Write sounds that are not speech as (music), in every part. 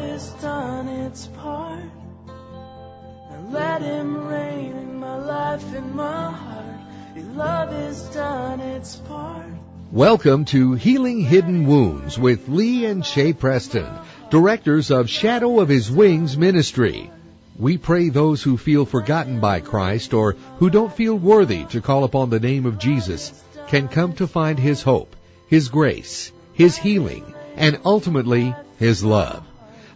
has done its part. And let him reign in my life and my heart. Love has done its part. Welcome to Healing Hidden Wounds with Lee and Shay Preston, directors of Shadow of His Wings Ministry. We pray those who feel forgotten by Christ or who don't feel worthy to call upon the name of Jesus can come to find His hope, His grace, His healing, and ultimately His love.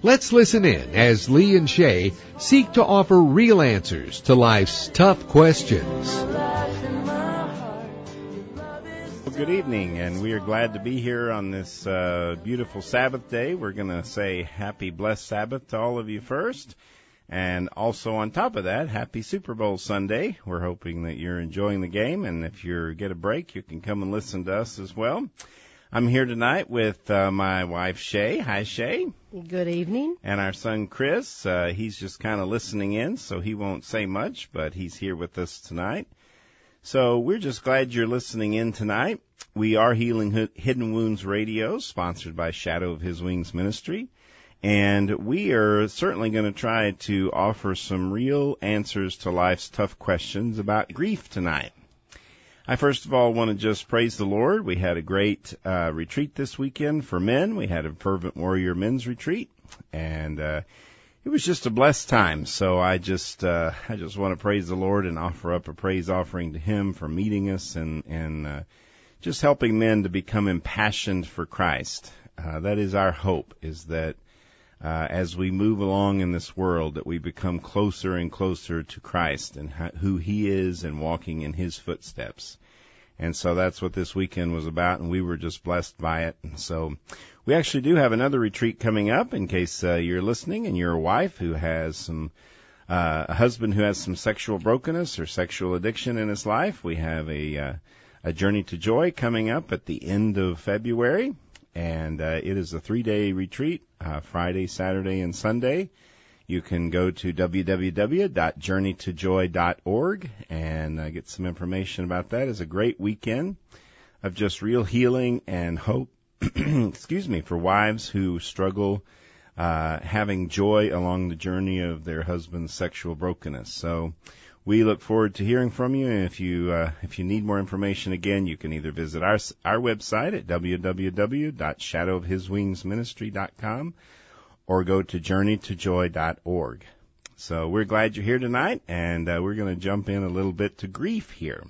Let's listen in as Lee and Shay seek to offer real answers to life's tough questions. Well, good evening, and we are glad to be here on this uh, beautiful Sabbath day. We're going to say happy blessed Sabbath to all of you first. And also on top of that, happy Super Bowl Sunday. We're hoping that you're enjoying the game, and if you get a break, you can come and listen to us as well. I'm here tonight with uh, my wife Shay. Hi, Shay. Good evening. And our son Chris. Uh, he's just kind of listening in, so he won't say much, but he's here with us tonight. So we're just glad you're listening in tonight. We are Healing Hidden Wounds Radio, sponsored by Shadow of His Wings Ministry. And we are certainly going to try to offer some real answers to life's tough questions about grief tonight. I first of all want to just praise the Lord. We had a great uh, retreat this weekend for men. We had a fervent warrior men's retreat, and uh, it was just a blessed time. So I just uh, I just want to praise the Lord and offer up a praise offering to Him for meeting us and and uh, just helping men to become impassioned for Christ. Uh, that is our hope. Is that uh, as we move along in this world that we become closer and closer to Christ and who He is and walking in His footsteps. And so that's what this weekend was about, and we were just blessed by it. And so we actually do have another retreat coming up in case uh, you're listening and you're a wife who has some, uh, a husband who has some sexual brokenness or sexual addiction in his life. We have a, uh, a journey to joy coming up at the end of February and uh, it is a three-day retreat, uh, Friday, Saturday, and Sunday. You can go to www.journeytojoy.org and uh, get some information about that. It's a great weekend of just real healing and hope. (clears throat) excuse me, for wives who struggle uh, having joy along the journey of their husband's sexual brokenness. So we look forward to hearing from you. And if you uh, if you need more information, again, you can either visit our our website at www.shadowofhiswingsministry.com or go to journeytojoy.org. So we're glad you're here tonight, and uh, we're going to jump in a little bit to grief here.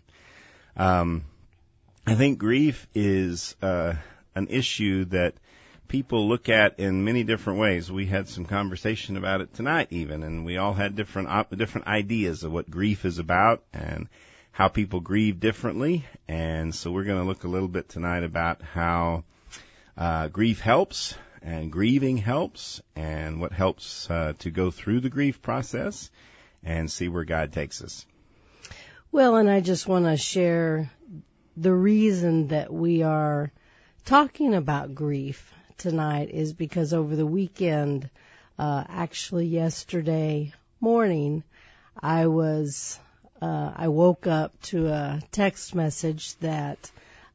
Um, I think grief is uh, an issue that people look at in many different ways. We had some conversation about it tonight even, and we all had different op- different ideas of what grief is about and how people grieve differently. And so we're going to look a little bit tonight about how uh, grief helps and grieving helps and what helps uh, to go through the grief process and see where God takes us. Well, and I just want to share the reason that we are talking about grief tonight is because over the weekend, uh, actually yesterday morning, I was, uh, I woke up to a text message that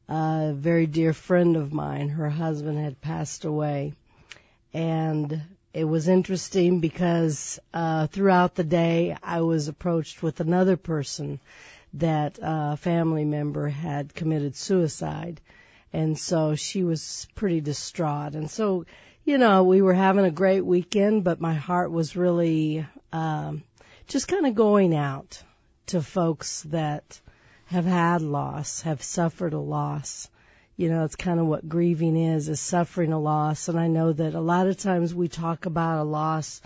a very dear friend of mine, her husband had passed away. And it was interesting because, uh, throughout the day I was approached with another person that a family member had committed suicide and so she was pretty distraught. And so, you know, we were having a great weekend, but my heart was really um, just kind of going out to folks that have had loss, have suffered a loss. You know, it's kind of what grieving is, is suffering a loss. And I know that a lot of times we talk about a loss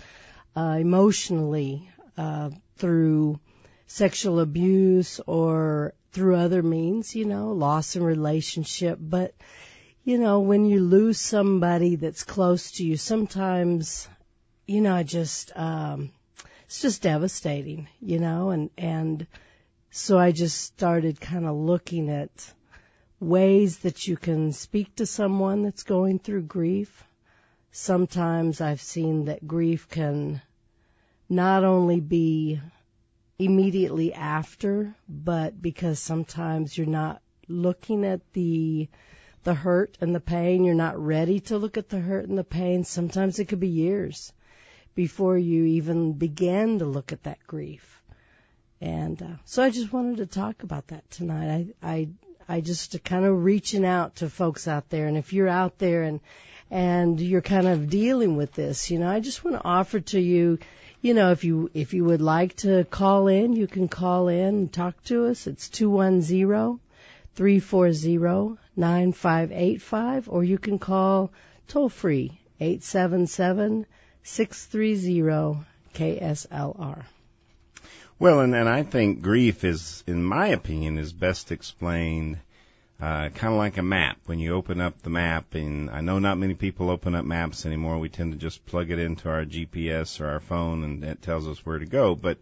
uh, emotionally uh, through sexual abuse or through other means, you know, loss in relationship. But, you know, when you lose somebody that's close to you, sometimes, you know, I just, um, it's just devastating, you know, and, and so I just started kind of looking at ways that you can speak to someone that's going through grief. Sometimes I've seen that grief can not only be immediately after, but because sometimes you're not looking at the the hurt and the pain. You're not ready to look at the hurt and the pain. Sometimes it could be years before you even begin to look at that grief. And uh, so I just wanted to talk about that tonight. I I I just kind of reaching out to folks out there, and if you're out there and and you're kind of dealing with this, you know, I just want to offer to you, you know, if you if you would like to call in, you can call in and talk to us. It's two one zero three four zero nine five eight five, or you can call toll free eight seven seven six three zero KSLR. Well, and, and I think grief is, in my opinion, is best explained uh, kind of like a map. When you open up the map, and I know not many people open up maps anymore. We tend to just plug it into our GPS or our phone, and it tells us where to go. But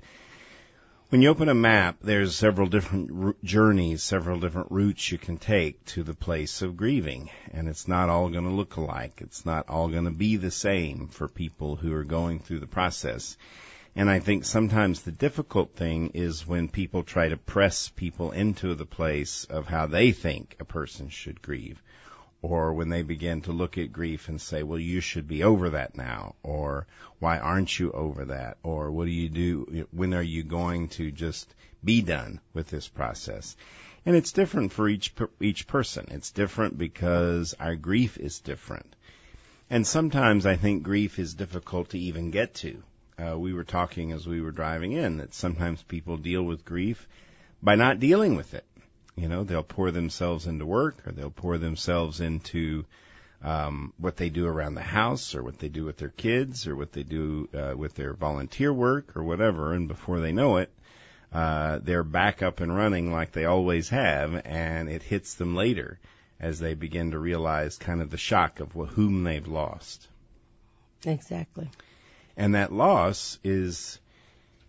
when you open a map, there's several different r- journeys, several different routes you can take to the place of grieving, and it's not all going to look alike. It's not all going to be the same for people who are going through the process. And I think sometimes the difficult thing is when people try to press people into the place of how they think a person should grieve. Or when they begin to look at grief and say, well, you should be over that now. Or why aren't you over that? Or what do you do? When are you going to just be done with this process? And it's different for each, each person. It's different because our grief is different. And sometimes I think grief is difficult to even get to uh, we were talking as we were driving in that sometimes people deal with grief by not dealing with it. You know, they'll pour themselves into work or they'll pour themselves into um, what they do around the house or what they do with their kids or what they do uh, with their volunteer work or whatever. And before they know it, uh, they're back up and running like they always have, and it hits them later as they begin to realize kind of the shock of whom they've lost. Exactly and that loss is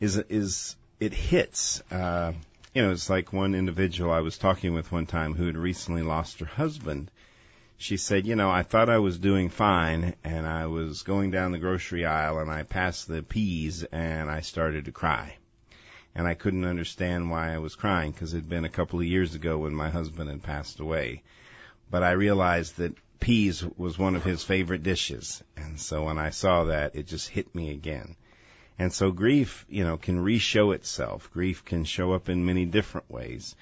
is is it hits. Uh, you know, it's like one individual I was talking with one time who had recently lost her husband. She said, you know, I thought I was doing fine, and I was going down the grocery aisle, and I passed the peas, and I started to cry. And I couldn't understand why I was crying because it had been a couple of years ago when my husband had passed away. But I realized that peas was one of his favorite dishes. And so when I saw that, it just hit me again. And so grief, you know, can re-show itself. Grief can show up in many different ways.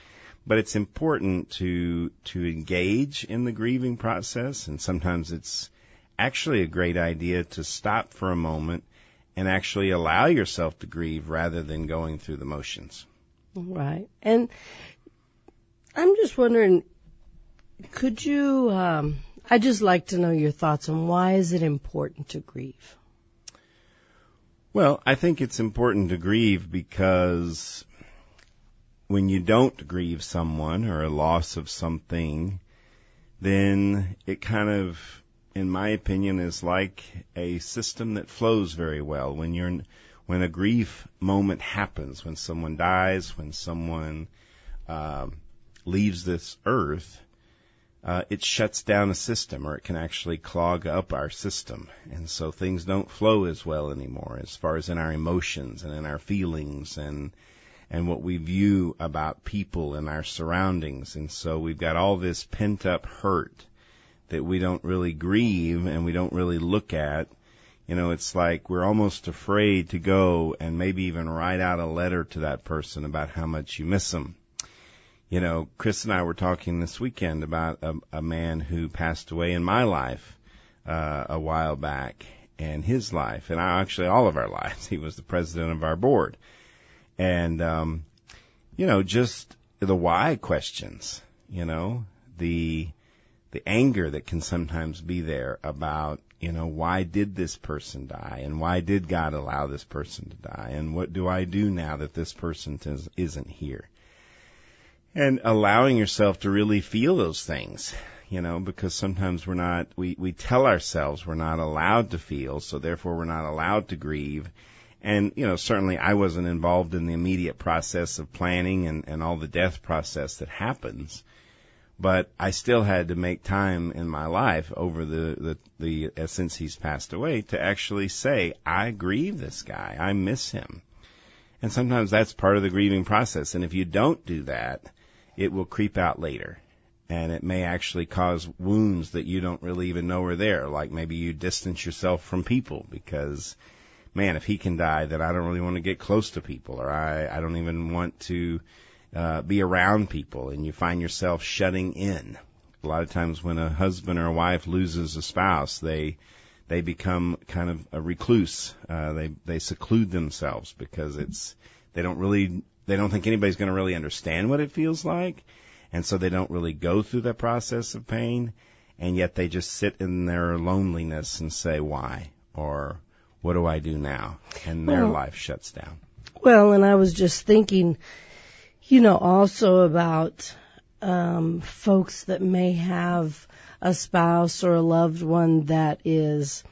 But it's important to, to engage in the grieving process. And sometimes it's actually a great idea to stop for a moment and actually allow yourself to grieve rather than going through the motions. Right. And I'm just wondering, could you, um, I'd just like to know your thoughts on why is it important to grieve? Well, I think it's important to grieve because when you don't grieve someone or a loss of something, then it kind of, in my opinion, is like a system that flows very well. When you're, when a grief moment happens, when someone dies, when someone uh, leaves this earth, uh, it shuts down a system or it can actually clog up our system. And so things don't flow as well anymore as far as in our emotions and in our feelings and, and what we view about people and our surroundings. And so we've got all this pent up hurt that we don't really grieve and we don't really look at. You know, it's like we're almost afraid to go and maybe even write out a letter to that person about how much you miss them you know, Chris and I were talking this weekend about a, a man who passed away in my life uh, a while back, and his life, and I, actually all of our lives. (laughs) He was the president of our board, and um, you know, just the why questions. You know, the the anger that can sometimes be there about you know why did this person die and why did God allow this person to die and what do I do now that this person isn't here and allowing yourself to really feel those things you know because sometimes we're not we we tell ourselves we're not allowed to feel so therefore we're not allowed to grieve. And you know certainly I wasn't involved in the immediate process of planning and and all the death process that happens but I still had to make time in my life over the the, the uh, since he's passed away to actually say I grieve this guy. I miss him. And sometimes that's part of the grieving process. And if you don't do that it will creep out later. and it may actually cause wounds that you don't really even know are there. Like maybe you distance yourself from people because, man, if he can die, then I don't really want to get close to people, or I I don't even want to uh, be around people, and you find yourself shutting in. A lot of times when a husband or a wife loses a spouse, they they become kind of a recluse. Uh, they they seclude themselves because it's they don't really they don't think anybody's going to really understand what it feels like, and so they don't really go through that process of pain, and yet they just sit in their loneliness and say why or what do I do now, and their Well- life shuts down. Well, and I was just thinking, you know, also about um, folks that may have a spouse or a loved one that is,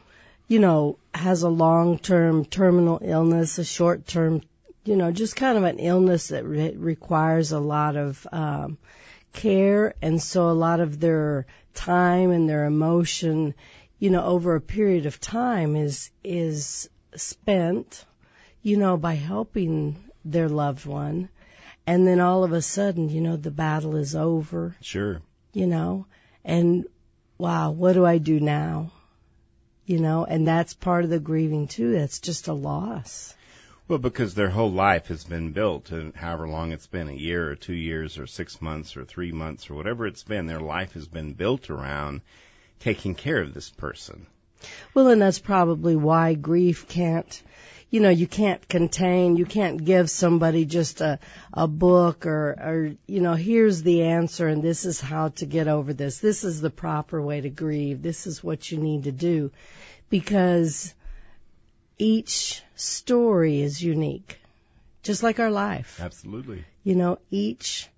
you know, has a long-term terminal illness, a short-term, you know, just kind of an illness that re- requires a lot of um, care, and so a lot of their time and their emotion, you know, over a period of time is is spent you know, by helping their loved one. And then all of a sudden, you know, the battle is over, Sure. you know, and wow, what do I do now? You know, and that's part of the grieving too. That's just a loss. Well, because their whole life has been built, and however long it's been a year or two years or six months or three months or whatever it's been, their life has been built around taking care of this person. Well, and that's probably why grief can't, you know, you can't contain, you can't give somebody just a, a book or, or, you know, here's the answer and this is how to get over this. This is the proper way to grieve. This is what you need to do. Because each story is unique. Just like our life. Absolutely. You know, each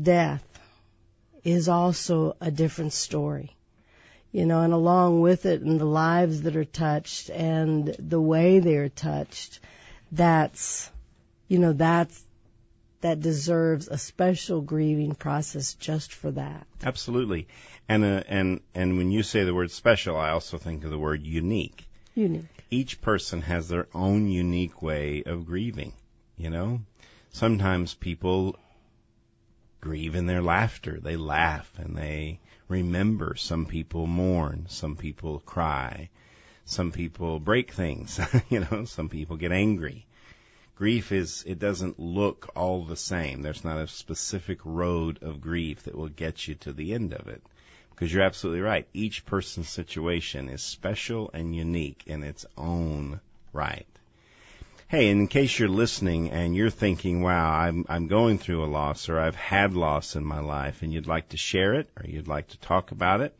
death is also a different story. You know, and along with it and the lives that are touched and the way they're touched, that's, you know, that's, that deserves a special grieving process just for that. Absolutely. And uh, and and when you say the word special, I also think of the word unique. Unique. Each person has their own unique way of grieving, you know? Sometimes people grieve in their laughter. They laugh and they remember. Some people mourn, some people cry. Some people break things, (laughs) you know, some people get angry. Grief is, it doesn't look all the same. There's not a specific road of grief that will get you to the end of it. Because you're absolutely right. Each person's situation is special and unique in its own right. Hey, in case you're listening and you're thinking, wow, I'm, I'm going through a loss or I've had loss in my life and you'd like to share it or you'd like to talk about it,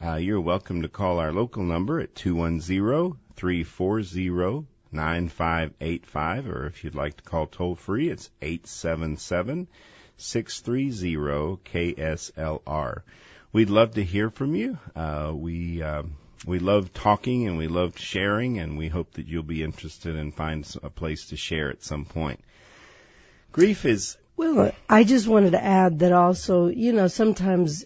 uh, you're welcome to call our local number at 210-340-9585 or if you'd like to call toll free, it's 877-630-KSLR. We'd love to hear from you. Uh, we, um, we love talking and we love sharing and we hope that you'll be interested and find a place to share at some point. Grief is, Well, I just wanted to add that also, you know, sometimes,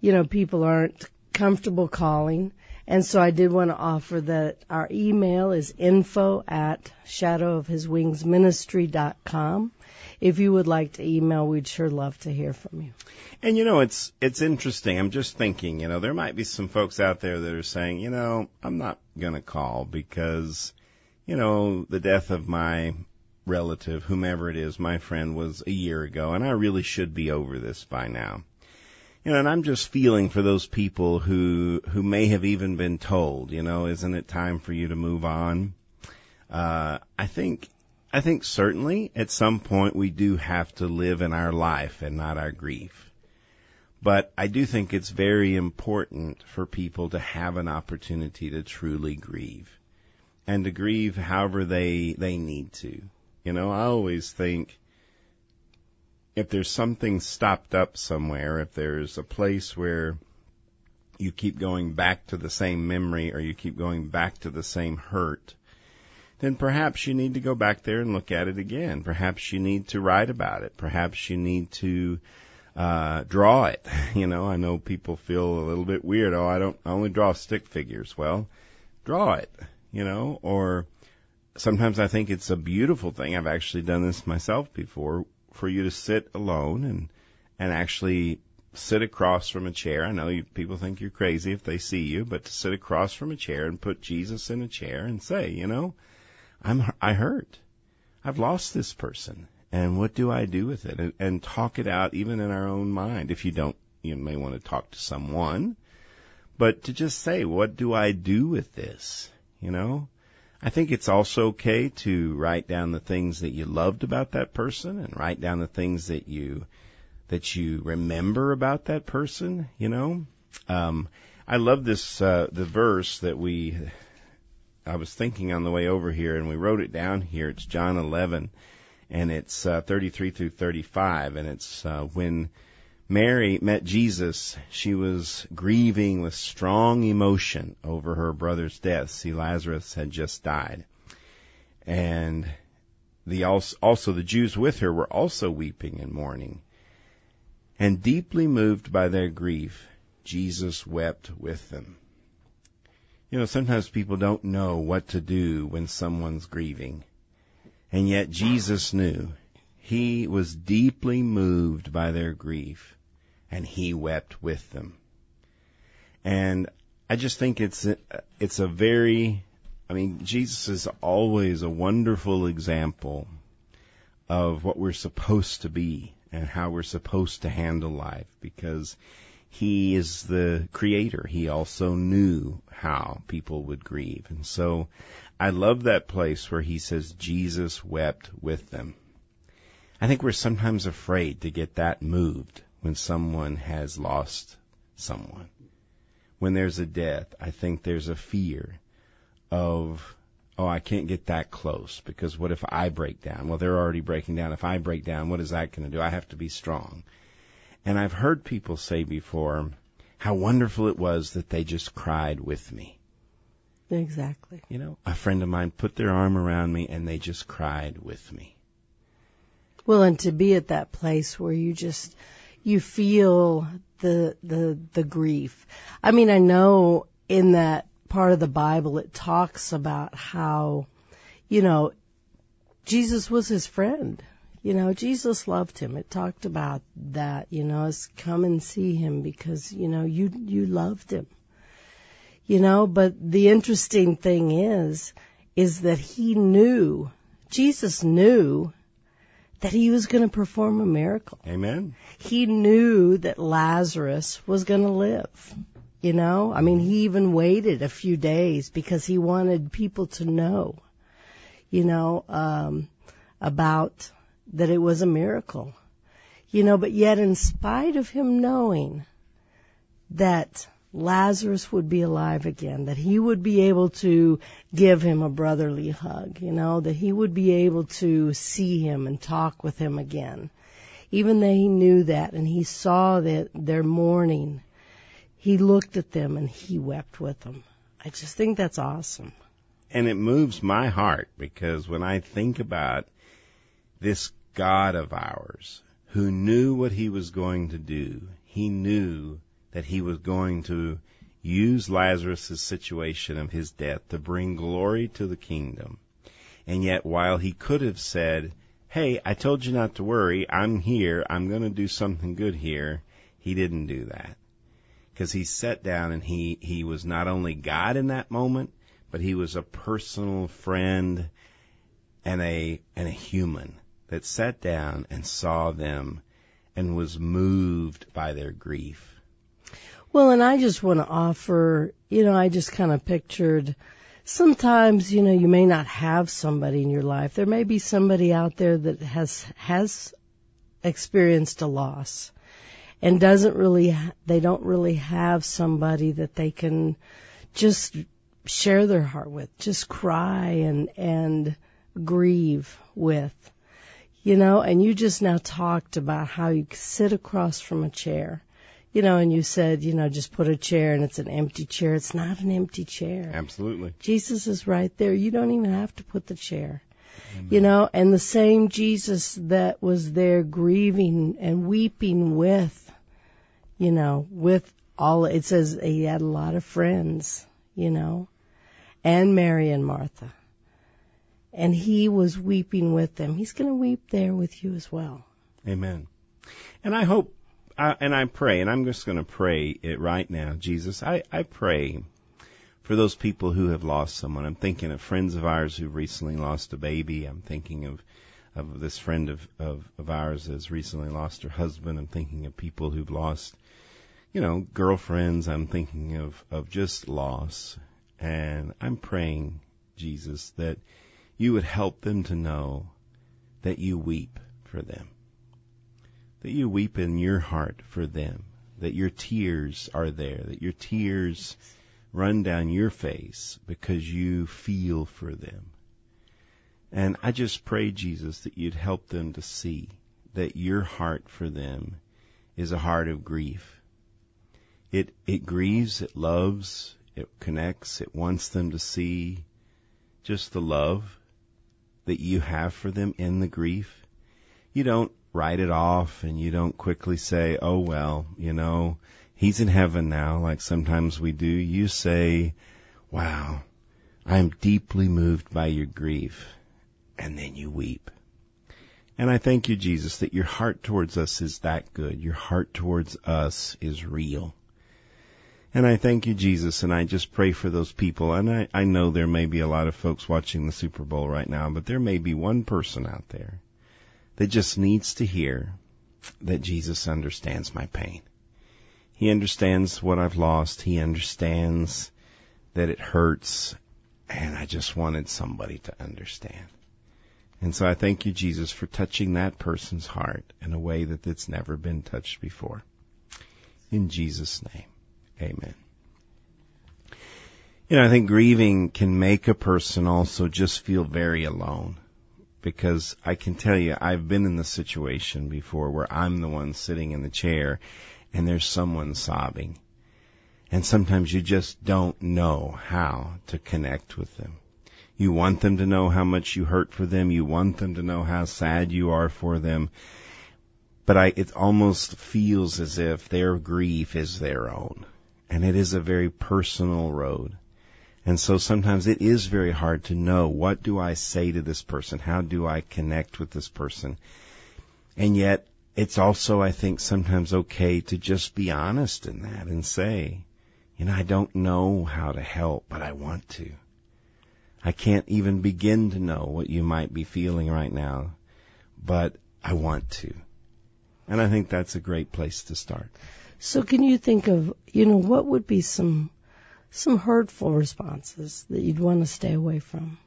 you know, people aren't comfortable calling. And so I did want to offer that our email is info at shadowofhiswingsministry.com. If you would like to email, we'd sure love to hear from you. and you know, it's, it's interesting. I'm just thinking, you know, there might be some folks out there that are saying, you know, I'm not going to call because, you know, the death of my relative, whomever it is, my friend was a year ago and I really should be over this by now. You know, and I'm just feeling for those people who who may have even been told, you know, isn't it time for you to move on? Uh, I think I think certainly at some point we do have to live in our life and not our grief. But I do think it's very important for people to have an opportunity to truly grieve and to grieve however they they need to. You know, I always think if there's something stopped up somewhere, if there's a place where you keep going back to the same memory or you keep going back to the same hurt, then perhaps you need to go back there and look at it again. Perhaps you need to write about it. Perhaps you need to uh draw it. (laughs) You know, I know people feel a little bit weird. Oh, I don't I only draw stick figures. Well, draw it, you know, or sometimes I think it's a beautiful thing. I've actually done this myself before for you to sit alone and and actually sit across from a chair. I know you, people think you're crazy if they see you, but to sit across from a chair and put Jesus in a chair and say, you know, I'm I hurt. I've lost this person, and what do I do with it? And, and talk it out even in our own mind. If you don't, you may want to talk to someone, but to just say, what do I do with this? You know, I think it's also okay to write down the things that you loved about that person and write down the things that you that you remember about that person, you know. Um I love this uh the verse that we I was thinking on the way over here and we wrote it down here. It's John 11 and it's uh 33 through 35 and it's uh when Mary met Jesus, she was grieving with strong emotion over her brother's death. See, Lazarus had just died. And the also, also the Jews with her were also weeping and mourning. And deeply moved by their grief, Jesus wept with them. You know, sometimes people don't know what to do when someone's grieving. And yet Jesus knew. He was deeply moved by their grief and he wept with them. And I just think it's a, it's a very I mean Jesus is always a wonderful example of what we're supposed to be and how we're supposed to handle life because he is the creator. He also knew how people would grieve. And so I love that place where he says Jesus wept with them. I think we're sometimes afraid to get that moved when someone has lost someone. When there's a death, I think there's a fear of, oh, I can't get that close because what if I break down? Well, they're already breaking down. If I break down, what is that going to do? I have to be strong. And I've heard people say before how wonderful it was that they just cried with me. Exactly. You know, a friend of mine put their arm around me and they just cried with me. Well, and to be at that place where you just you feel the the the grief. I mean, I know in that part of the Bible it talks about how you know Jesus was his friend. You know, Jesus loved him. It talked about that, you know, as come and see him because, you know, you you loved him. You know, but the interesting thing is is that he knew Jesus knew that he was going to perform a miracle. Amen. He knew that Lazarus was going to live. You know, I mean, he even waited a few days because he wanted people to know, you know, um, about that it was a miracle. You know, but yet in spite of him knowing that Lazarus would be alive again, that he would be able to give him a brotherly hug, you know, that he would be able to see him and talk with him again. Even though he knew that and he saw that their mourning, he looked at them and he wept with them. I just think that's awesome. And it moves my heart because when I think about this God of ours who knew what he was going to do, he knew that he was going to use Lazarus' situation of his death to bring glory to the kingdom. And yet while he could have said, Hey, I told you not to worry, I'm here, I'm gonna do something good here, he didn't do that. Cause he sat down and he, he was not only God in that moment, but he was a personal friend and a, and a human that sat down and saw them and was moved by their grief well, and I just want to offer, you know, I just kind of pictured sometimes, you know, you may not have somebody in your life. There may be somebody out there that has, has experienced a loss and doesn't really, they don't really have somebody that they can just share their heart with, just cry and, and grieve with. You know, and you just now talked about how you sit across from a chair you know, and you said, you know, just put a chair and it's an empty chair. It's not an empty chair. Absolutely. Jesus is right there. You don't even have to put the chair. Amen. You know, and the same Jesus that was there grieving and weeping with, you know, with all, it says he had a lot of friends, you know, and Mary and Martha. And he was weeping with them. He's going to weep there with you as well. Amen. And I hope I, and I pray, and I'm just going to pray it right now. Jesus, I, I pray for those people who have lost someone. I'm thinking of friends of ours who've recently lost a baby. I'm thinking of of this friend of, of, of ours has recently lost her husband. I'm thinking of people who've lost, you know, girlfriends. I'm thinking of, of just loss. And I'm praying, Jesus, that you would help them to know that you weep for them. That you weep in your heart for them. That your tears are there. That your tears run down your face because you feel for them. And I just pray, Jesus, that you'd help them to see that your heart for them is a heart of grief. It, it grieves, it loves, it connects, it wants them to see just the love that you have for them in the grief. You don't write it off and you don't quickly say, oh well, you know, he's in heaven now, like sometimes we do. You say, wow, I am deeply moved by your grief and then you weep. And I thank you, Jesus, that your heart towards us is that good. Your heart towards us is real. And I thank you, Jesus, and I just pray for those people. And I, I know there may be a lot of folks watching the Super Bowl right now, but there may be one person out there that just needs to hear that Jesus understands my pain. He understands what I've lost. He understands that it hurts. And I just wanted somebody to understand. And so I thank you, Jesus, for touching that person's heart in a way that it's never been touched before. In Jesus' name, amen. You know, I think grieving can make a person also just feel very alone. Because I can tell you, I've been in the situation before where I'm the one sitting in the chair and there's someone sobbing. And sometimes you just don't know how to connect with them. You want them to know how much you hurt for them. You want them to know how sad you are for them. But I, it almost feels as if their grief is their own. And it is a very personal road. And so sometimes it is very hard to know what do I say to this person? How do I connect with this person? And yet it's also, I think, sometimes okay to just be honest in that and say, you know, I don't know how to help, but I want to. I can't even begin to know what you might be feeling right now, but I want to. And I think that's a great place to start. So can you think of, you know, what would be some some hurtful responses that you'd want to stay away from?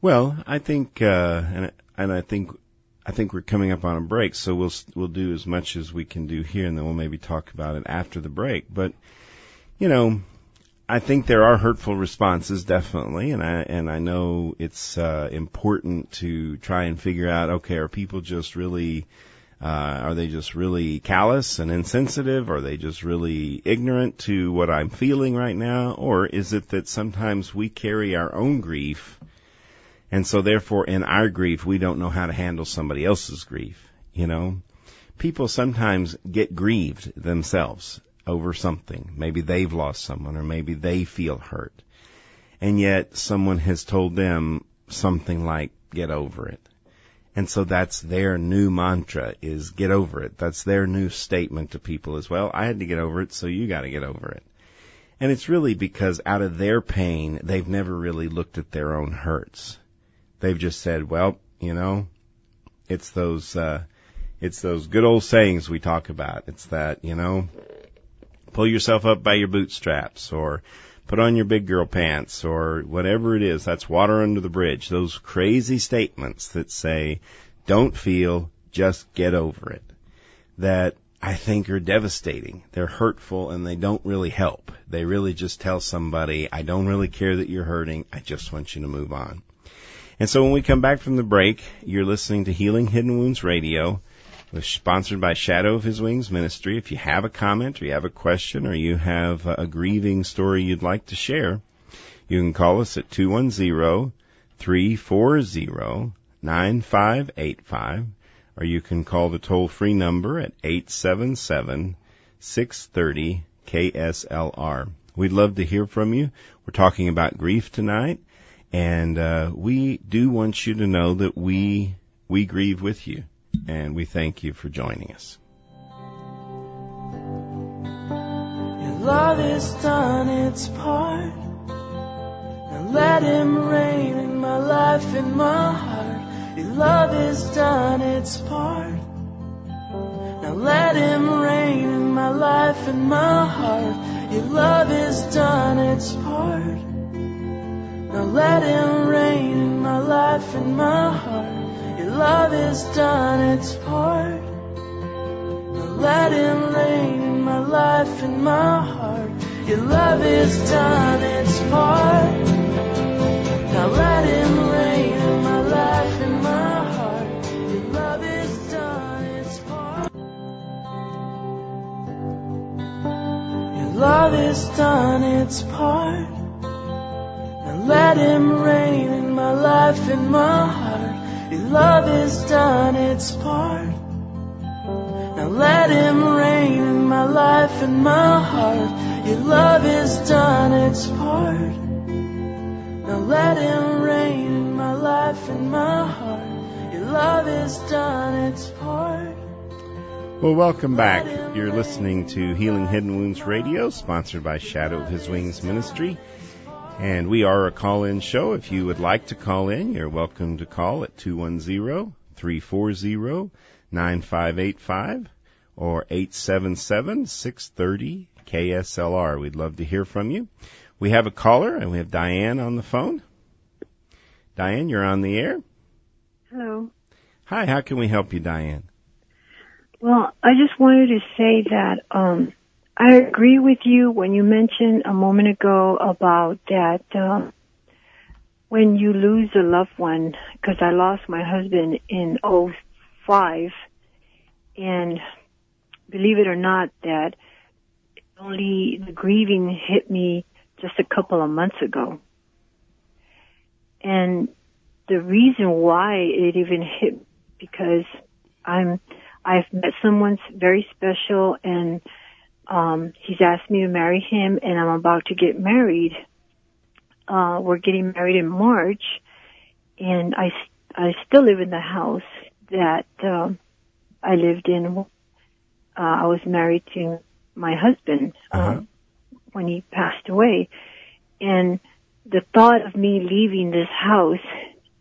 Well, I think uh and and I think I think we're coming up on a break, so we'll we'll do as much as we can do here and then we'll maybe talk about it after the break. But you know, I think there are hurtful responses, definitely, and I and I know it's uh, important to try and figure out. Okay, are people just really, uh, are they just really callous and insensitive? Are they just really ignorant to what I'm feeling right now, or is it that sometimes we carry our own grief, and so therefore in our grief we don't know how to handle somebody else's grief? You know, people sometimes get grieved themselves over something. Maybe they've lost someone or maybe they feel hurt. And yet someone has told them something like, get over it. And so that's their new mantra is get over it. That's their new statement to people as well. I had to get over it, so you gotta get over it. And it's really because out of their pain, they've never really looked at their own hurts. They've just said, well, you know, it's those, uh, it's those good old sayings we talk about. It's that, you know, pull yourself up by your bootstraps or put on your big girl pants or whatever it is. That's water under the bridge. Those crazy statements that say, don't feel, just get over it. That I think are devastating. They're hurtful and they don't really help. They really just tell somebody, I don't really care that you're hurting. I just want you to move on. And so when we come back from the break, you're listening to Healing Hidden Wounds Radio. We're sponsored by Shadow of His Wings Ministry. If you have a comment or you have a question or you have a grieving story you'd like to share, you can call us at 210-340-9585 or you can call the toll free number at 877-630 KSLR. We'd love to hear from you. We're talking about grief tonight and uh, we do want you to know that we we grieve with you and we thank you for joining us. Till done its part. Let him reign in my life, my heart. Your love has done its part. Now let him reign in my life, and my heart. Your love has done its part. Now let him reign in my life, and my heart. Your love has done its part. Now let Him reign in my life, in my heart. Your love has done its part. Now let Him reign in my life, in my heart. Your love has done its part. Your love has done its part. Now let Him reign in my life, in my heart. Your love has done its part. Now let Him reign in my life, in my heart. Your love has done its part. Now let Him reign in my life, in my heart. Your love has done its part. Well, welcome back. You're listening to Healing Hidden Wounds Radio, sponsored by Shadow of His Wings Ministry. And we are a call in show. If you would like to call in, you're welcome to call at 210 340 9585 or 877 630 KSLR. We'd love to hear from you. We have a caller and we have Diane on the phone. Diane, you're on the air. Hello. Hi, how can we help you, Diane? Well, I just wanted to say that um, I agree with you when you mentioned a moment ago about that uh, when you lose a loved one, because I lost my husband in '05, and believe it or not, that only the grieving hit me just a couple of months ago. And the reason why it even hit because I'm I've met someone very special and um he's asked me to marry him and I'm about to get married. Uh we're getting married in March and I I still live in the house that um I lived in uh I was married to my husband Uh-huh. um when he passed away and the thought of me leaving this house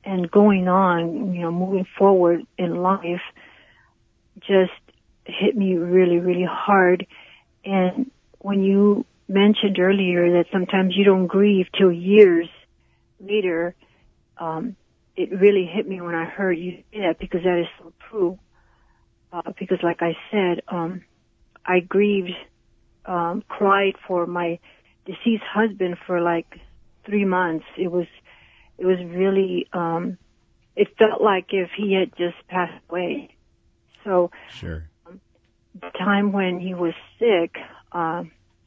and going on, you know, moving forward in life just hit me really, really hard. And when you mentioned earlier that sometimes you don't grieve till years later, um, it really hit me when I heard you say that because that is so true. Uh, because like I said, um, I grieved, um, cried for my deceased husband for like three months. It was, it was really, um, it felt like if he had just passed away. So Sure. The time when he was sick, because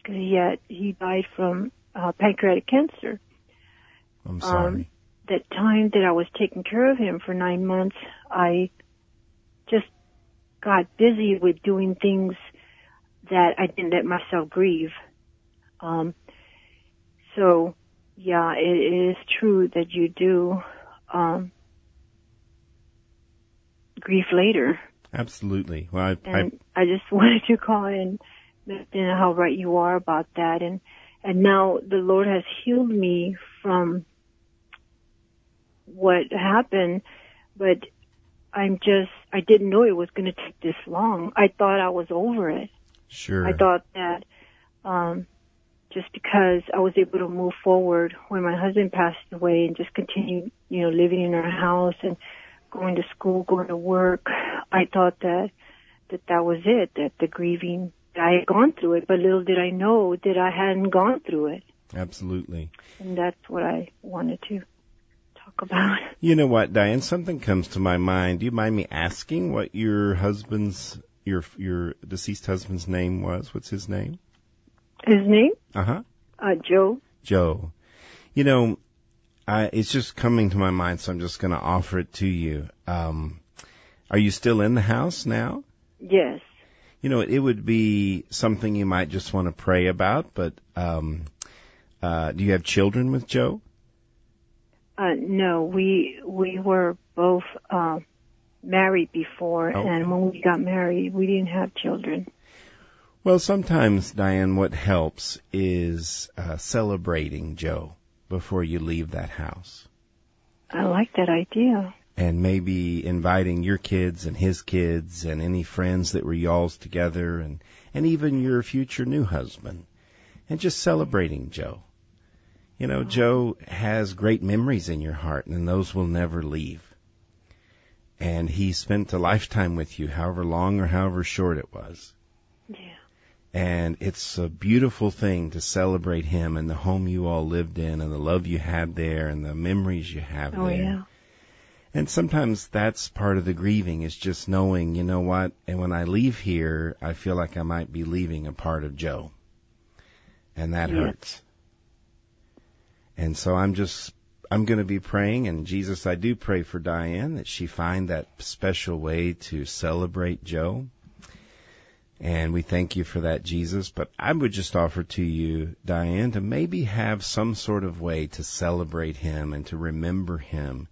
he had he died from uh, pancreatic cancer. I'm sorry. Um, that time that I was taking care of him for nine months, I just got busy with doing things that I didn't let myself grieve. Um, so yeah, it, it is true that you do um, grieve later. Absolutely. Well, I, I, and I, just (laughs) wanted to call in, and you know, how right you are about that. And and now the Lord has healed me from what happened, but I'm just I didn't know it was going to take this long. I thought I was over it. sure. I thought that um just because I was able to move forward when my husband passed away and just continue, you know, living in our house and going to school, going to work, I thought that that that was it, that the grieving I had gone through it, but little did I know that I hadn't gone through it. Absolutely. And that's what I wanted to talk about. (laughs) You know what, Diane? Something comes to my mind. Do you mind me asking what your husband's, your your deceased husband's name was? What's his name? His name? Uh huh. Uh Joe. Joe. You know, I, it's just coming to my mind, so I'm just going to offer it to you. Um, are you still in the house now? Yes. You know, it would be something you might just want to pray about, but um, uh, do you have children with Joe? Uh no, we we were both uh married before Okay. and when we got married we didn't have children. Well, sometimes, Diane, what helps is uh, celebrating Joe before you leave that house. I like that idea. And maybe inviting your kids and his kids and any friends that were y'all's together and, and even your future new husband. And just celebrating Joe. You know, Joe has great memories in your heart and those will never leave. And he spent a lifetime with you, however long or however short it was. Yeah. And it's a beautiful thing to celebrate him and the home you all lived in and the love you had there and the memories you have Oh there. yeah. And sometimes that's part of the grieving is just knowing, you know what, and when I leave here, I feel like I might be leaving a part of Joe. And that Yes. hurts. And so I'm just, I'm going to be praying, and Jesus, I do pray for Diane that she find that special way to celebrate Joe. And we thank you for that, Jesus. But I would just offer to you, Diane, to maybe have some sort of way to celebrate him and to remember him.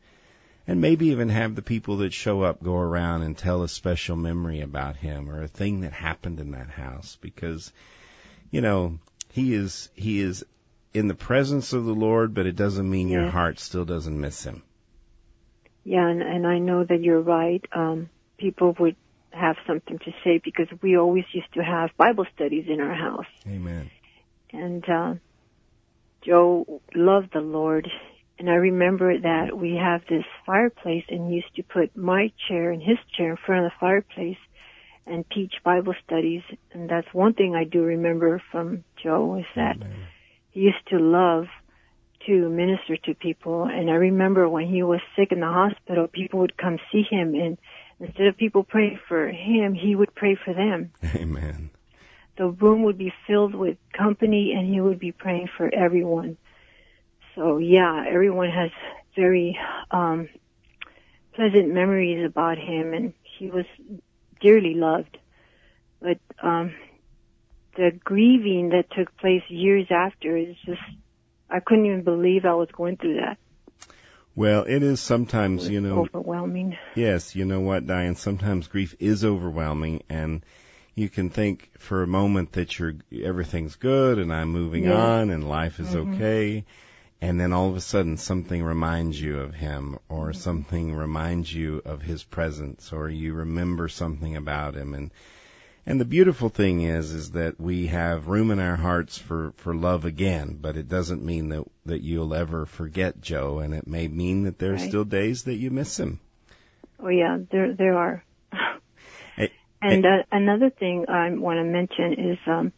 And maybe even have the people that show up go around and tell a special memory about him or a thing that happened in that house because, you know, he is, he is in the presence of the Lord, but it doesn't mean your heart still doesn't miss him. Yeah, and, and I know that you're right. Um, people would have something to say because we always used to have Bible studies in our house. Amen. And uh, Joe loved the Lord. And I remember that we have this fireplace and used to put my chair and his chair in front of the fireplace and teach Bible studies. And that's one thing I do remember from Joe is that Amen. he used to love to minister to people. And I remember when he was sick in the hospital, people would come see him and instead of people praying for him, he would pray for them. Amen. The room would be filled with company and he would be praying for everyone. So yeah, everyone has very, um, pleasant memories about him and he was dearly loved. But, um, the grieving that took place years after is just, I couldn't even believe I was going through that. Well, it is sometimes, you know, overwhelming. Yes, you know what, Diane? Sometimes grief is overwhelming, and you can think for a moment that you're everything's good and I'm moving Yeah. on and life is Mhm. okay, and then all of a sudden something reminds you of him, or something reminds you of his presence, or you remember something about him, and and the beautiful thing is, is that we have room in our hearts for, for love again, but it doesn't mean that, that you'll ever forget Joe, and it may mean that there are Right. still days that you miss him. Oh yeah, there there are. Hey, and uh, another thing I want to mention is um,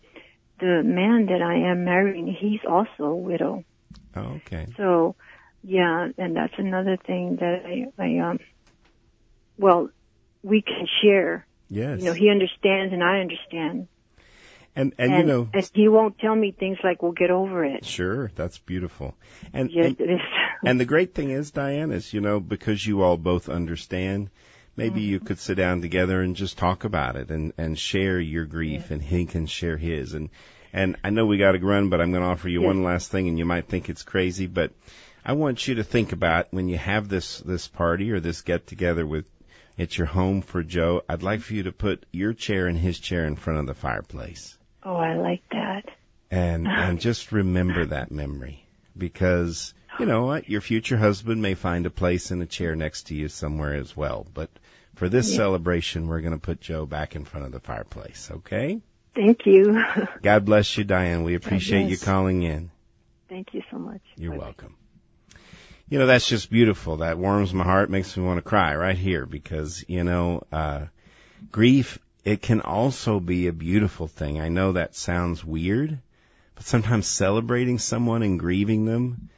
the man that I am marrying. He's also a widow. Oh, okay. So yeah, and that's another thing that I, I um. Well, we can share. Yes. You know, he understands and I understand. and and, you know, and he won't tell me things like "We'll get over it." sure, that's beautiful. And Yes, and, it is. and the great thing is, Diane, is you know because you all both understand. Maybe Mm-hmm. you could sit down together and just talk about it and and share your grief, and he can share his. And and I know we got to run, but I'm going to offer you Yes. one last thing, and you might think it's crazy, but I want you to think about when you have this this party or this get together with at your home for Joe. I'd like for you to put your chair and his chair in front of the fireplace. oh, I like that. and (laughs) and just remember that memory because you know what your future husband may find a place in a chair next to you somewhere as well but for this Yeah. celebration we're going to put joe back in front of the fireplace okay Thank you. god bless you diane we appreciate you calling in Thank you so much. you're Bye-bye. welcome you know that's just beautiful that warms my heart makes me want to cry right here because you know uh grief it can also be a beautiful thing i know that sounds weird but sometimes celebrating someone and grieving them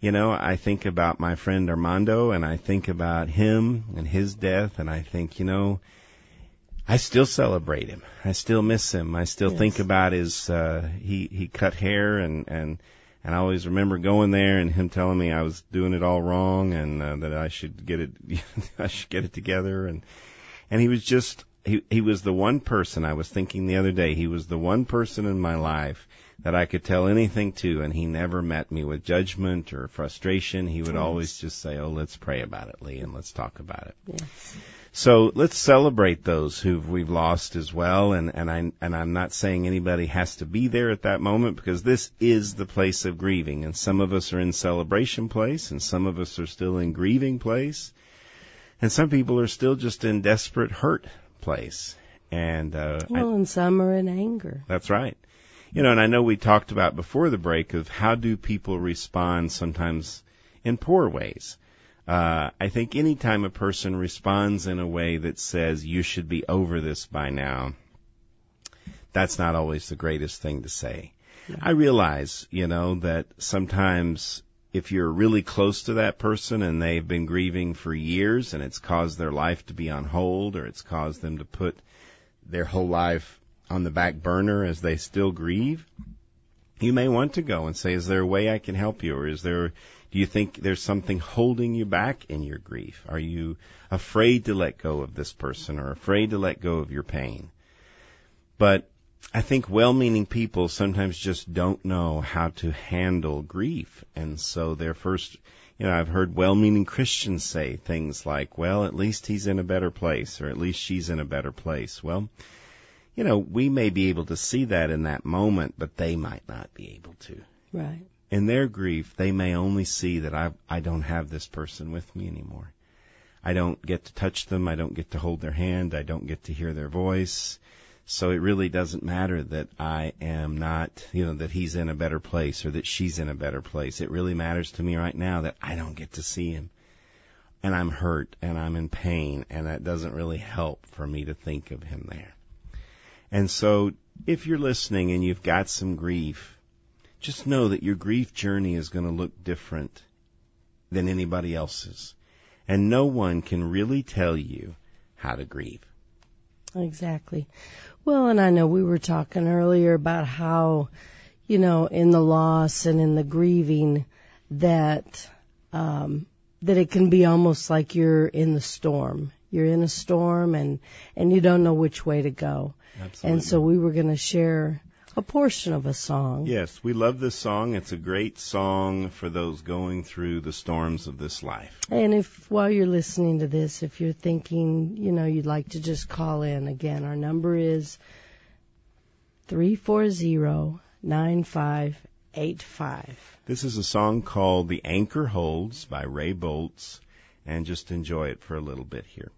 you know i think about my friend armando and i think about him and his death and i think you know I still celebrate him. I still miss him. I still Yes. think about his uh he he cut hair and and and I always remember going there and him telling me I was doing it all wrong and uh, that I should get it (laughs) I should get it together and and he was just he he was the one person I was thinking the other day he was the one person in my life that I could tell anything to and he never met me with judgment or frustration he would Yes. always just say oh let's pray about it Lee and let's talk about it Yes. So let's celebrate those who we've lost as well. And, and I, and I'm not saying anybody has to be there at that moment because this is the place of grieving. And some of us are in celebration place and some of us are still in grieving place. And some people are still just in desperate hurt place. And, uh, well, I, and some are in anger. that's right. You know, and I know we talked about before the break of how do people respond sometimes in poor ways. Uh, I think anytime a person responds in a way that says you should be over this by now, that's not always the greatest thing to say. I realize, you know, that sometimes if you're really close to that person and they've been grieving for years and it's caused their life to be on hold or it's caused them to put their whole life on the back burner as they still grieve, you may want to go and say, is there a way I can help you? Or is there, do you think there's something holding you back in your grief? Are you afraid to let go of this person or afraid to let go of your pain? But I think well-meaning people sometimes just don't know how to handle grief. And so their first, you know, I've heard well-meaning Christians say things like, well, at least he's in a better place or at least she's in a better place. Well, you know, we may be able to see that in that moment, but they might not be able to. Right. In their grief, they may only see that I, I don't have this person with me anymore. I don't get to touch them. I don't get to hold their hand. I don't get to hear their voice. So it really doesn't matter that I am not, you know, that he's in a better place or that she's in a better place. It really matters to me right now that I don't get to see him. And I'm hurt and I'm in pain and that doesn't really help for me to think of him there. And so if you're listening and you've got some grief, just know that your grief journey is going to look different than anybody else's. And no one can really tell you how to grieve. Exactly. Well, and I know we were talking earlier about how, you know, in the loss and in the grieving that, um, that it can be almost like you're in the storm. You're in a storm and, and you don't know which way to go. Absolutely. And so we were going to share a portion of a song. Yes, we love this song. It's a great song for those going through the storms of this life. And if while you're listening to this, if you're thinking, you know, you'd like to just call in again, our number is three four zero nine five eight five. This is a song called The Anchor Holds by Ray Boltz and just enjoy it for a little bit here.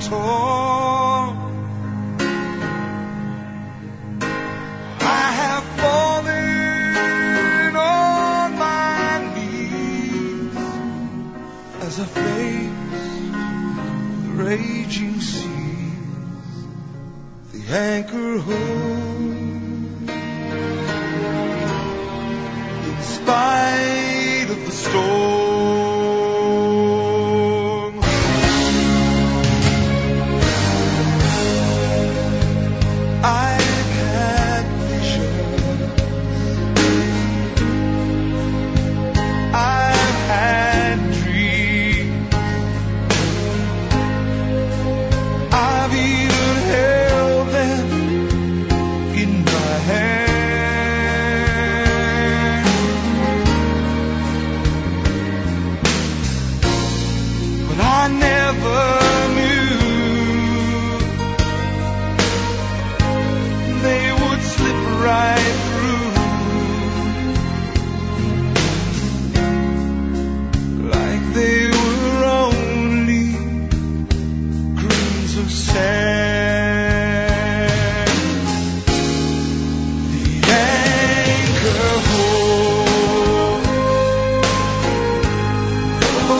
Torn.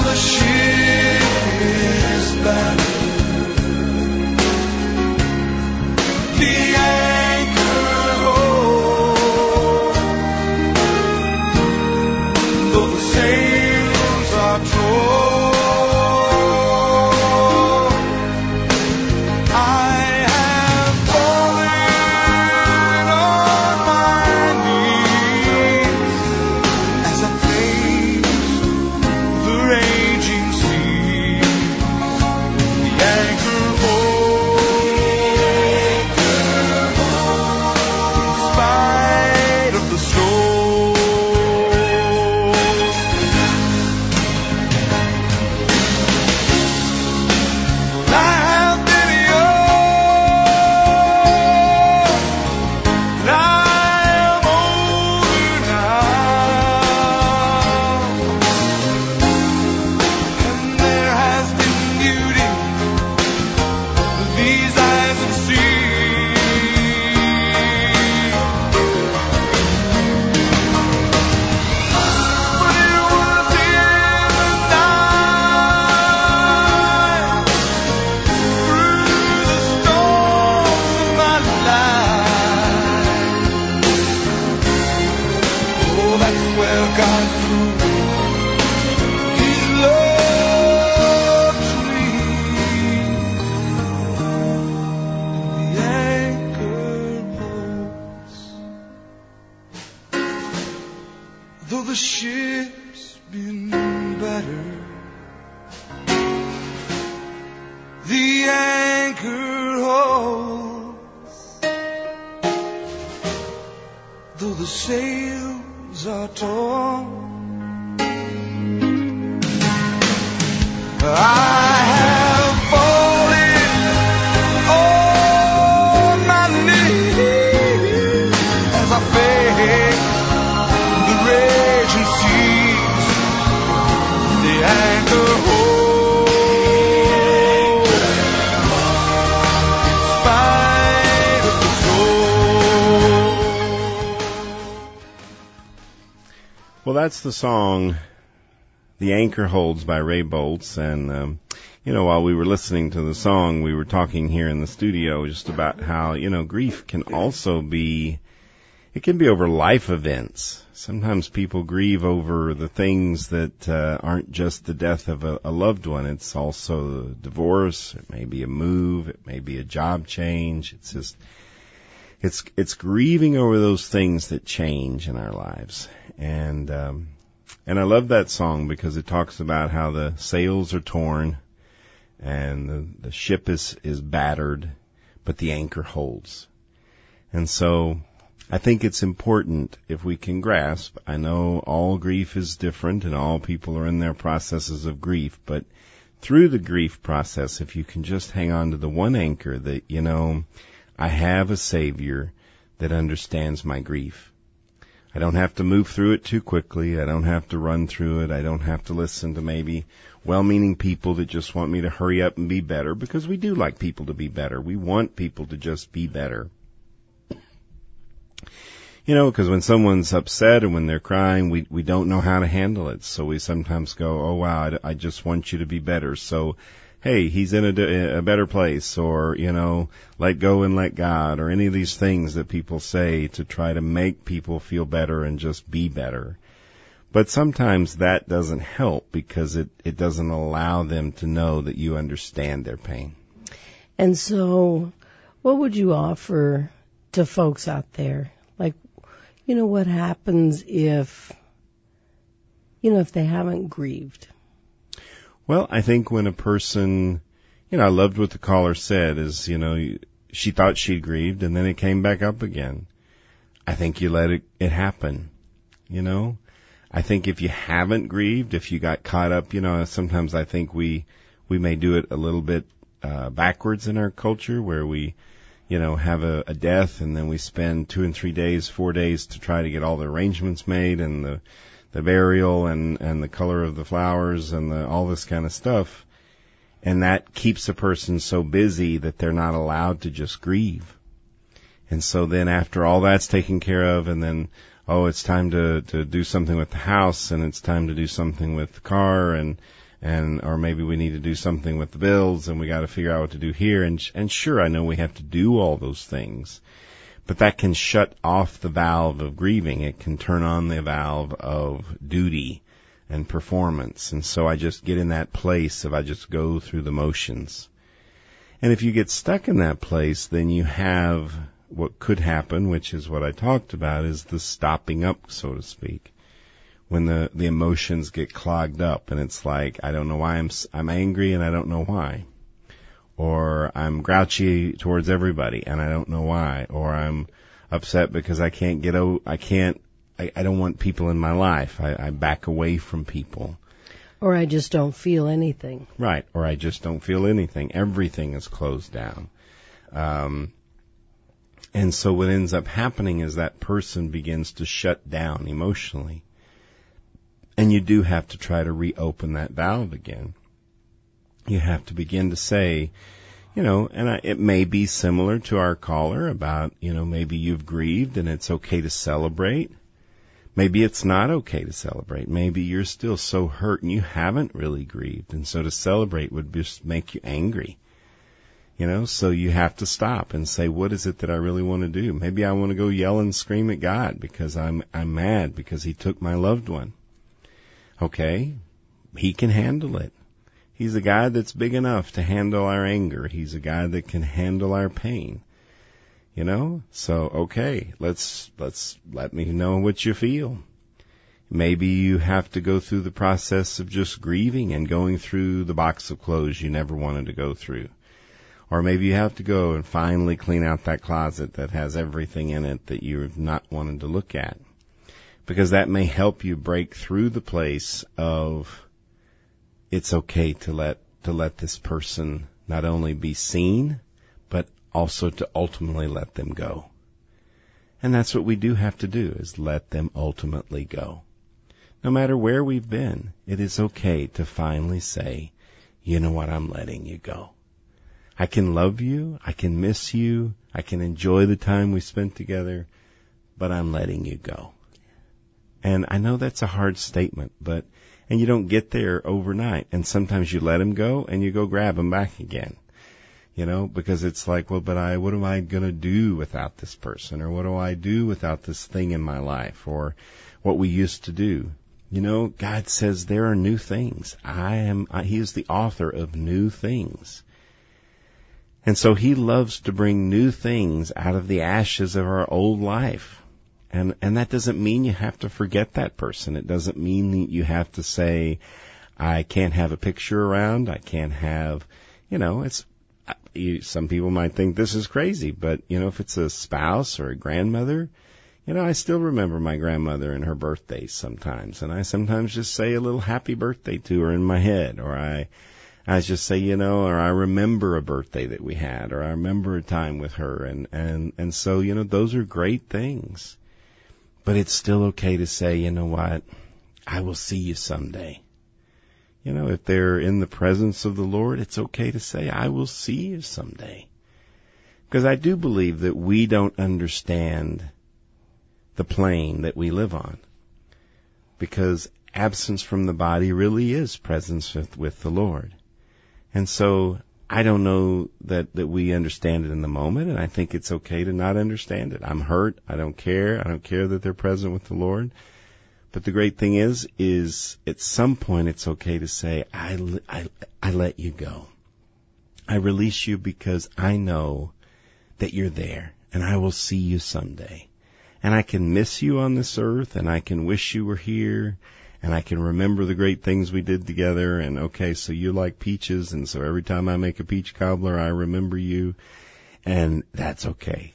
the shield. The ship's been battered, the anchor holds, though the sails are torn. That's the song The Anchor Holds by Ray Boltz. And, um, you know, while we were listening to the song, we were talking here in the studio just about how, you know, grief can also be, it can be over life events. Sometimes people grieve over the things that uh, aren't just the death of a, a loved one. It's also a divorce. It may be a move. It may be a job change. It's just, it's, it's grieving over those things that change in our lives. And, um, and I love that song because it talks about how the sails are torn and the, the ship is, is battered, but the anchor holds. And so I think it's important if we can grasp, I know all grief is different and all people are in their processes of grief, but through the grief process, if you can just hang on to the one anchor that, you know, I have a savior that understands my grief. I don't have to move through it too quickly. I don't have to run through it. I don't have to listen to maybe well-meaning people that just want me to hurry up and be better because we do like people to be better. We want people to just be better. You know, because when someone's upset and when they're crying, we we don't know how to handle it. So we sometimes go, "Oh wow, I, I just want you to be better." So, hey, he's in a, a better place, or you know, let go and let God, or any of these things that people say to try to make people feel better and just be better. But sometimes that doesn't help because it it doesn't allow them to know that you understand their pain. And so, what would you offer to folks out there? Like, you know, what happens if, you know, if they haven't grieved? Well, I think when a person, you know, I loved what the caller said is, you know, she thought she grieved and then it came back up again. I think you let it, it happen, you know? I think if you haven't grieved, if you got caught up, you know, sometimes I think we, we may do it a little bit, uh, backwards in our culture where we, you know, have a, a death and then we spend two and three days, four days to try to get all the arrangements made and the, the burial and, and the color of the flowers and the, all this kind of stuff. And that keeps a person so busy that they're not allowed to just grieve. And so then after all that's taken care of and then, oh, it's time to, to do something with the house and it's time to do something with the car and, and, or maybe we need to do something with the bills and we got to figure out what to do here. And, and sure, I know we have to do all those things, but that can shut off the valve of grieving. It can turn on the valve of duty and performance. And so I just get in that place if I just go through the motions. And if you get stuck in that place, then you have what could happen, which is what I talked about, is the stopping up, so to speak. When the, the emotions get clogged up and it's like, I don't know why I'm, I'm angry and I don't know why. Or I'm grouchy towards everybody and I don't know why. Or I'm upset because I can't get out, I can't, I, I don't want people in my life. I, I back away from people. Or I just don't feel anything. Right. Or I just don't feel anything. Everything is closed down. Um, and so what ends up happening is that person begins to shut down emotionally. And you do have to try to reopen that valve again. You have to begin to say, you know, and I, it may be similar to our caller about, you know, maybe you've grieved and it's okay to celebrate. Maybe it's not okay to celebrate. Maybe you're still so hurt and you haven't really grieved. And so to celebrate would just make you angry. You know, so you have to stop and say, what is it that I really want to do? Maybe I want to go yell and scream at God because I'm, I'm mad because he took my loved one. Okay. He can handle it. He's a guy that's big enough to handle our anger. He's a guy that can handle our pain. You know? So, okay, let's, let's let me know what you feel. Maybe you have to go through the process of just grieving and going through the box of clothes you never wanted to go through. Or maybe you have to go and finally clean out that closet that has everything in it that you've not wanted to look at. Because that may help you break through the place of it's okay to let, to let this person not only be seen, but also to ultimately let them go. And that's what we do have to do is let them ultimately go. No matter where we've been, it is okay to finally say, you know what, I'm letting you go. I can love you, I can miss you, I can enjoy the time we spent together, but I'm letting you go. And I know that's a hard statement, but, and you don't get there overnight, and sometimes you let him go and you go grab him back again. You know, because it's like, well, but I, what am I gonna do without this person? Or what do I do without this thing in my life? Or what we used to do? You know, God says there are new things. I am, He is the author of new things. And so He loves to bring new things out of the ashes of our old life. And, and that doesn't mean you have to forget that person. It doesn't mean that you have to say, I can't have a picture around. I can't have, you know, it's, uh, you, some people might think this is crazy, but you know, if it's a spouse or a grandmother, you know, I still remember my grandmother and her birthdays sometimes, and I sometimes just say a little happy birthday to her in my head, or I, I just say, you know, or I remember a birthday that we had, or I remember a time with her, and and and so you know, those are great things, but it's still okay to say, you know what, I will see you someday. You know, if they're in the presence of the Lord, it's okay to say, I will see you someday. Because I do believe that we don't understand the plane that we live on. Because absence from the body really is presence with, with the Lord. And so I don't know that, that we understand it in the moment, and I think it's okay to not understand it. I'm hurt. I don't care. I don't care that they're present with the Lord. But the great thing is, is at some point it's okay to say, I, I, I let you go. I release you because I know that you're there and I will see you someday and I can miss you on this earth and I can wish you were here and I can remember the great things we did together and okay, so you like peaches and so every time I make a peach cobbler I remember you and that's okay.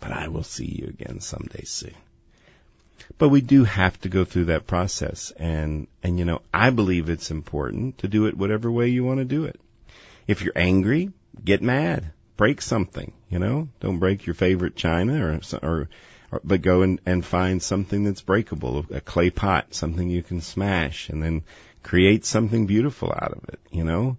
But I will see you again someday soon. But we do have to go through that process and, and you know, I believe it's important to do it whatever way you want to do it. If you're angry, get mad. Break something, you know? Don't break your favorite china or, or but go and, and find something that's breakable, a clay pot, something you can smash, and then create something beautiful out of it. You know,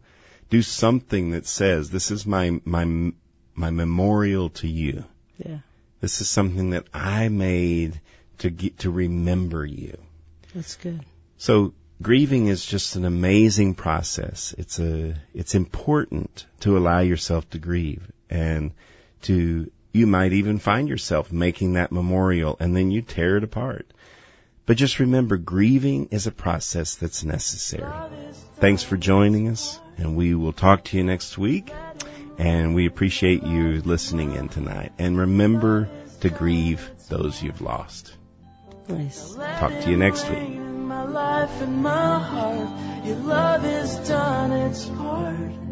do something that says, "This is my my my memorial to you." Yeah. This is something that I made to get to remember you. That's good. So grieving is just an amazing process. It's a it's important to allow yourself to grieve and to you might even find yourself making that memorial and then you tear it apart. But just remember, grieving is a process that's necessary. Thanks for joining us, and we will talk to you next week. And we appreciate you listening in tonight. And remember to grieve those you've lost. Nice. Talk to you next week. My life and my heart, your love has done its part.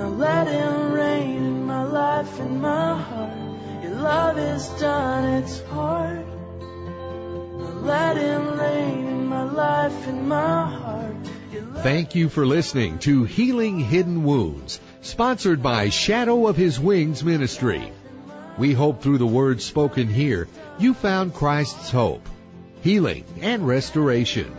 Now let him reign in my life and my heart. Your love has done its part. Now let him reign in my life and my heart. Thank you for listening to Healing Hidden Wounds, sponsored by Shadow of His Wings Ministry. We hope through the words spoken here, you found Christ's hope, healing, and restoration.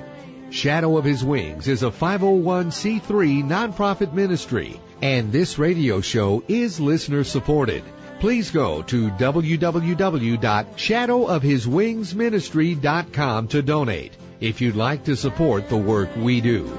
Shadow of His Wings is a 501c3 nonprofit ministry, and this radio show is listener supported. Please go to www.shadowofhiswingsministry.com to donate if you'd like to support the work we do.